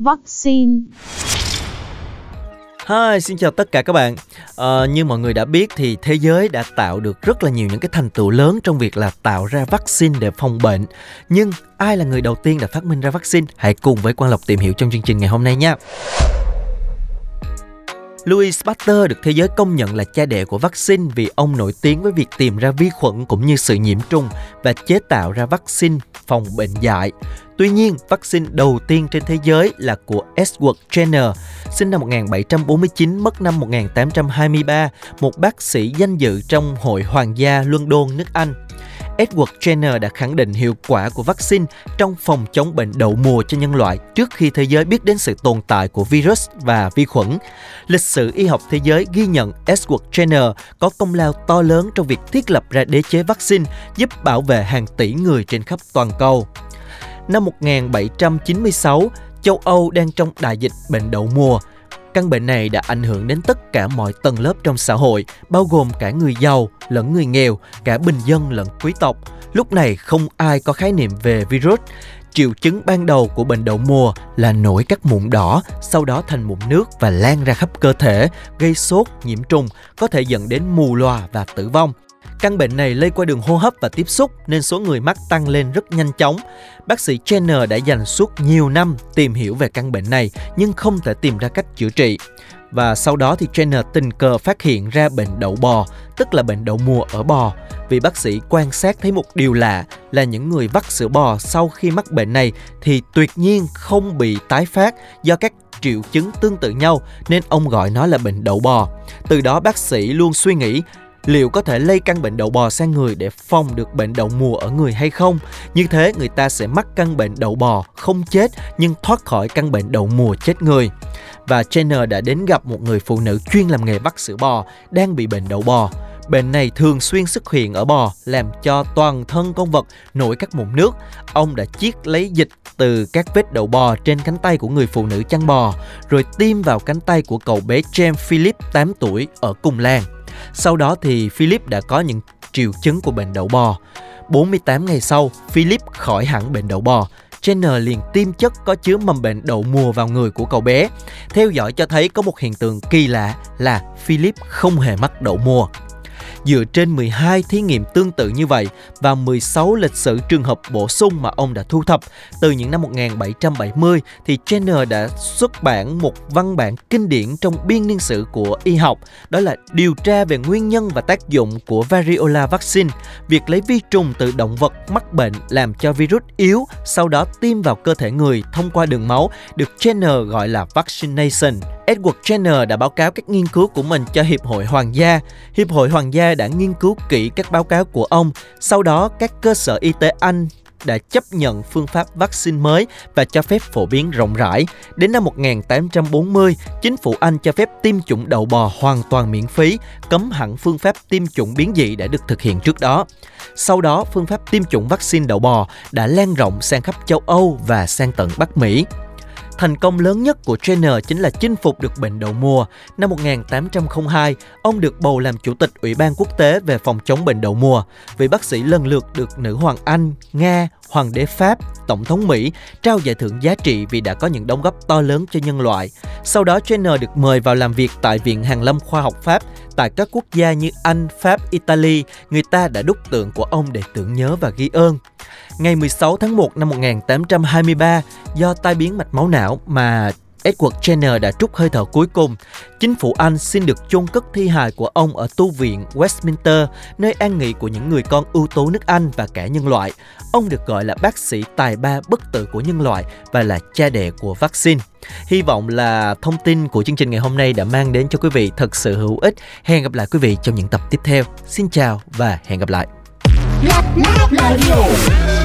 Vaccine Hi, xin chào tất cả các bạn. À, như mọi người đã biết thì thế giới đã tạo được rất là nhiều những cái thành tựu lớn trong việc là tạo ra vaccine để phòng bệnh. Nhưng ai là người đầu tiên đã phát minh ra vaccine? Hãy cùng với Quang Lộc tìm hiểu trong chương trình ngày hôm nay nha. Louis Pasteur được thế giới công nhận là cha đẻ của vaccine vì ông nổi tiếng với việc tìm ra vi khuẩn cũng như sự nhiễm trùng và chế tạo ra vaccine phòng bệnh dại. Tuy nhiên, vaccine đầu tiên trên thế giới là của Edward Jenner, sinh năm 1749, mất năm 1823, một bác sĩ danh dự trong Hội Hoàng gia London, nước Anh. Edward Jenner đã khẳng định hiệu quả của vaccine trong phòng chống bệnh đậu mùa cho nhân loại trước khi thế giới biết đến sự tồn tại của virus và vi khuẩn. Lịch sử y học thế giới ghi nhận Edward Jenner có công lao to lớn trong việc thiết lập ra đế chế vaccine giúp bảo vệ hàng tỷ người trên khắp toàn cầu. Năm 1796, châu Âu đang trong đại dịch bệnh đậu mùa. Căn bệnh này đã ảnh hưởng đến tất cả mọi tầng lớp trong xã hội, bao gồm cả người giàu lẫn người nghèo, cả bình dân lẫn quý tộc. Lúc này không ai có khái niệm về virus. Triệu chứng ban đầu của bệnh đậu mùa là nổi các mụn đỏ, sau đó thành mụn nước và lan ra khắp cơ thể, gây sốt, nhiễm trùng, có thể dẫn đến mù lòa và tử vong. Căn bệnh này lây qua đường hô hấp và tiếp xúc nên số người mắc tăng lên rất nhanh chóng. Bác sĩ Jenner đã dành suốt nhiều năm tìm hiểu về căn bệnh này nhưng không thể tìm ra cách chữa trị. Và sau đó thì Jenner tình cờ phát hiện ra bệnh đậu bò, tức là bệnh đậu mùa ở bò. Vì bác sĩ quan sát thấy một điều lạ là những người vắt sữa bò sau khi mắc bệnh này thì tuyệt nhiên không bị tái phát do các triệu chứng tương tự nhau nên ông gọi nó là bệnh đậu bò. Từ đó bác sĩ luôn suy nghĩ liệu có thể lây căn bệnh đậu bò sang người để phòng được bệnh đậu mùa ở người hay không. Như thế người ta sẽ mắc căn bệnh đậu bò không chết nhưng thoát khỏi căn bệnh đậu mùa chết người. Và Jenner đã đến gặp một người phụ nữ chuyên làm nghề bắt sữa bò đang bị bệnh đậu bò. Bệnh này thường xuyên xuất hiện ở bò, làm cho toàn thân con vật nổi các mụn nước. Ông đã chiết lấy dịch từ các vết đậu bò trên cánh tay của người phụ nữ chăn bò, rồi tiêm vào cánh tay của cậu bé James Philip 8 tuổi ở cùng làng. Sau đó thì Philip đã có những triệu chứng của bệnh đậu bò. 48 ngày sau, Philip khỏi hẳn bệnh đậu bò. Jenner liền tiêm chất có chứa mầm bệnh đậu mùa vào người của cậu bé. Theo dõi cho thấy có một hiện tượng kỳ lạ là Philip không hề mắc đậu mùa. Dựa trên 12 thí nghiệm tương tự như vậy và 16 lịch sử trường hợp bổ sung mà ông đã thu thập từ những năm 1770 thì Jenner đã xuất bản một văn bản kinh điển trong biên niên sử của y học đó là điều tra về nguyên nhân và tác dụng của variola vaccine, việc lấy vi trùng từ động vật mắc bệnh làm cho virus yếu sau đó tiêm vào cơ thể người thông qua đường máu được Jenner gọi là vaccination. Edward Jenner đã báo cáo các nghiên cứu của mình cho Hiệp hội Hoàng gia. Hiệp hội Hoàng gia đã nghiên cứu kỹ các báo cáo của ông. Sau đó, các cơ sở y tế Anh đã chấp nhận phương pháp vaccine mới và cho phép phổ biến rộng rãi. Đến năm 1840, chính phủ Anh cho phép tiêm chủng đậu bò hoàn toàn miễn phí, cấm hẳn phương pháp tiêm chủng biến dị đã được thực hiện trước đó. Sau đó, phương pháp tiêm chủng vaccine đậu bò đã lan rộng sang khắp châu Âu và sang tận Bắc Mỹ. Thành công lớn nhất của Jenner chính là chinh phục được bệnh đậu mùa. Năm 1802, ông được bầu làm chủ tịch Ủy ban quốc tế về phòng chống bệnh đậu mùa. Vị bác sĩ lần lượt được nữ hoàng Anh, Nga, hoàng đế Pháp, tổng thống Mỹ trao giải thưởng giá trị vì đã có những đóng góp to lớn cho nhân loại. Sau đó Jenner được mời vào làm việc tại Viện Hàn lâm Khoa học Pháp tại các quốc gia như Anh, Pháp, Italy, người ta đã đúc tượng của ông để tưởng nhớ và ghi ơn. Ngày 16 tháng 1 năm 1823, do tai biến mạch máu não mà Edward Jenner đã trút hơi thở cuối cùng. Chính phủ Anh xin được chôn cất thi hài của ông ở tu viện Westminster, nơi an nghỉ của những người con ưu tú nước Anh và cả nhân loại. Ông được gọi là bác sĩ tài ba bất tử của nhân loại và là cha đẻ của vaccine. Hy vọng là thông tin của chương trình ngày hôm nay đã mang đến cho quý vị thật sự hữu ích. Hẹn gặp lại quý vị trong những tập tiếp theo. Xin chào và hẹn gặp lại. Radio.